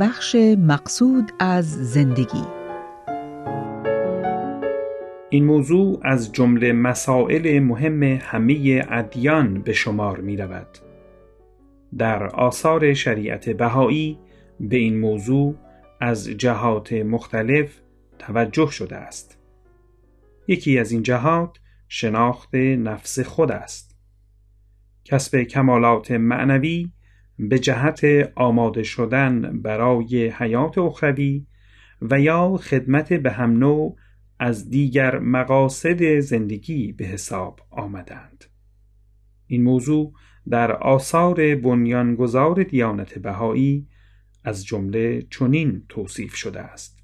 بخش مقصود از زندگی این موضوع از جمله مسائل مهم همه ادیان به شمار می رود. در آثار شریعت بهایی به این موضوع از جهات مختلف توجه شده است. یکی از این جهات شناخت نفس خود است. کسب کمالات معنوی به جهت آماده شدن برای حیات اخروی و یا خدمت به هم نوع از دیگر مقاصد زندگی به حساب آمدند. این موضوع در آثار بنیانگذار دیانت بهایی از جمله چنین توصیف شده است.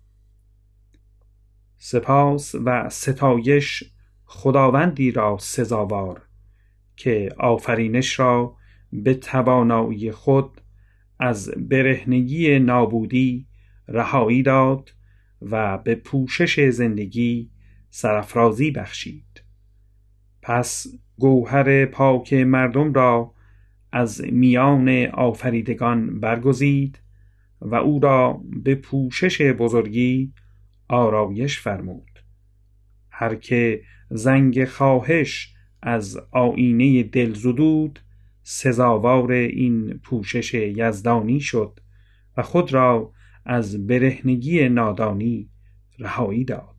سپاس و ستایش خداوندی را سزاوار که آفرینش را به توانایی خود از برهنگی نابودی رهایی داد و به پوشش زندگی سرفرازی بخشید. پس گوهر پاک مردم را از میان آفریدگان برگزید و او را به پوشش بزرگی آرایش فرمود. هر که زنگ خواهش از آینه دل زدود سزاوار این پوشش یزدانی شد و خود را از برهنگی نادانی رهایی داد.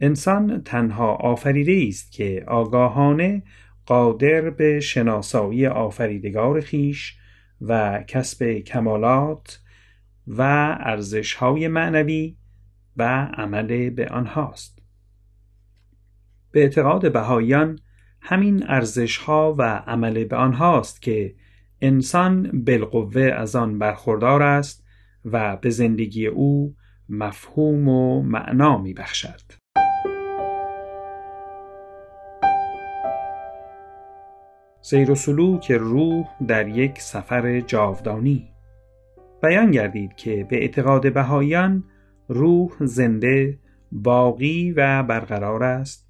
انسان تنها آفریده است که آگاهانه قادر به شناسایی آفریدگار خیش و کسب کمالات و ارزشهای معنوی و عمل به آنهاست. به اعتقاد بهاییان همین ارزشها و عمل به آنهاست که انسان بالقوه از آن برخوردار است و به زندگی او مفهوم و معنا می بخشد. سیر و سلوک روح در یک سفر جاودانی بیان گردید که به اعتقاد بهایان روح زنده باقی و برقرار است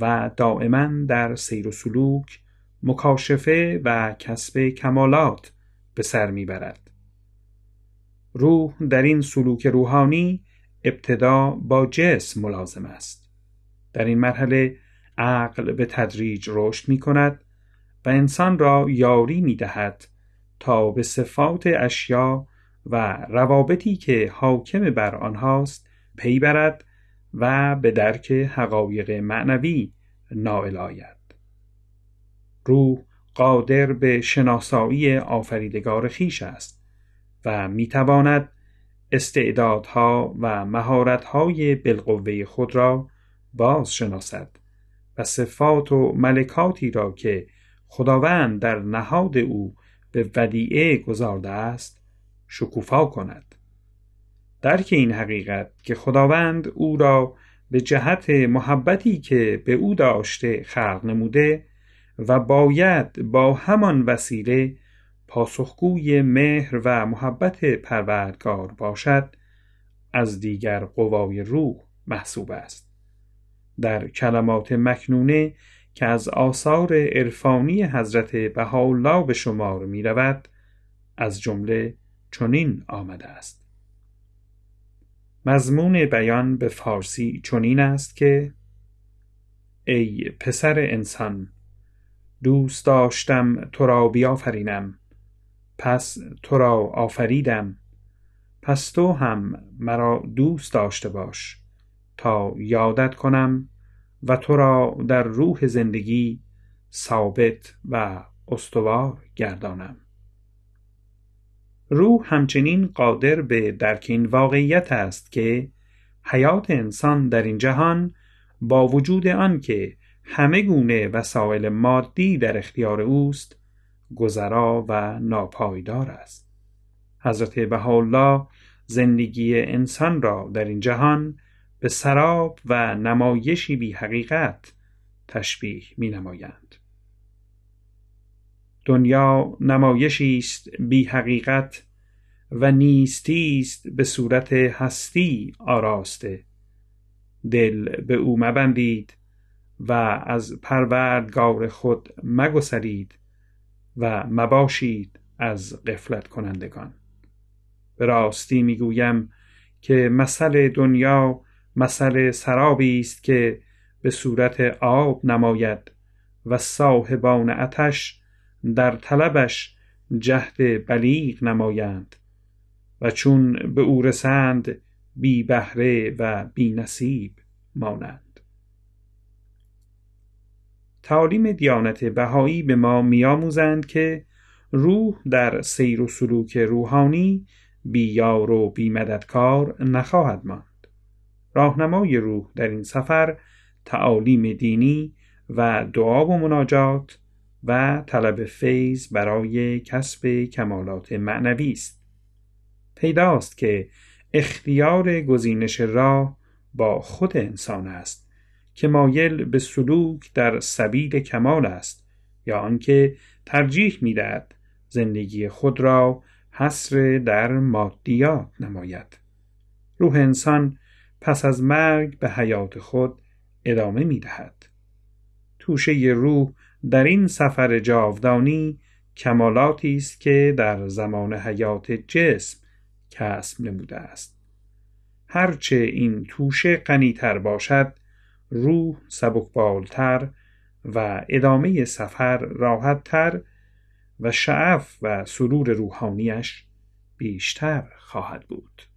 و دائما در سیر و سلوک مکاشفه و کسب کمالات به سر می‌برد. روح در این سلوک روحانی ابتدا با جسم ملازم است. در این مرحله عقل به تدریج رشد می کند و انسان را یاری می دهد تا به صفات اشیا و روابطی که حاکم بر آنهاست پی برد و به درک حقایق معنوی نائل آید. روح قادر به شناسایی آفریدگار خیش است و می‌تواند استعدادها و مهارتهای بالقوه خود را باز شناسد و صفات و ملکاتی را که خداوند در نهاد او به ودیعه گذارده است شکوفا کند درک این حقیقت که خداوند او را به جهت محبتی که به او داشته خلق نموده و باید با همان وسیله پاسخگوی مهر و محبت پروردگار باشد از دیگر قوای روح محسوب است. در کلمات مکنونه که از آثار عرفانی حضرت بهاءالله به شمار می رود از جمله چنین آمده است مضمون بیان به فارسی چنین است که ای پسر انسان دوست داشتم تو را بیافرینم پس تو را آفریدم پس تو هم مرا دوست داشته باش تا یادت کنم و تو را در روح زندگی ثابت و استوار گردانم. روح همچنین قادر به درک این واقعیت است که حیات انسان در این جهان با وجود آن که همه گونه وسایل مادی در اختیار اوست گذرا و ناپایدار است حضرت بهاءالله زندگی انسان را در این جهان به سراب و نمایشی بی حقیقت تشبیه می نمایند. دنیا نمایشی است بی حقیقت و نیستی است به صورت هستی آراسته. دل به او مبندید و از پروردگار خود مگسرید و مباشید از قفلت کنندگان. به راستی می‌گویم که مثل دنیا مثل سرابی است که به صورت آب نماید و صاحبان اتش در طلبش جهد بلیغ نمایند و چون به او رسند بی بهره و بی نصیب مانند. تعالیم دیانت بهایی به ما میآموزند که روح در سیر و سلوک روحانی بی یار و بی مددکار نخواهد ماند. راهنمای روح در این سفر تعالیم دینی و دعا و مناجات و طلب فیض برای کسب کمالات معنوی است پیداست که اختیار گزینش راه با خود انسان است که مایل به سلوک در سبیل کمال است یا آنکه ترجیح می‌دهد زندگی خود را حصر در مادیات نماید روح انسان پس از مرگ به حیات خود ادامه می دهد. توشه روح در این سفر جاودانی کمالاتی است که در زمان حیات جسم کسب نموده است. هرچه این توشه غنیتر باشد روح سبکبالتر و ادامه سفر راحتتر و شعف و سرور روحانیش بیشتر خواهد بود.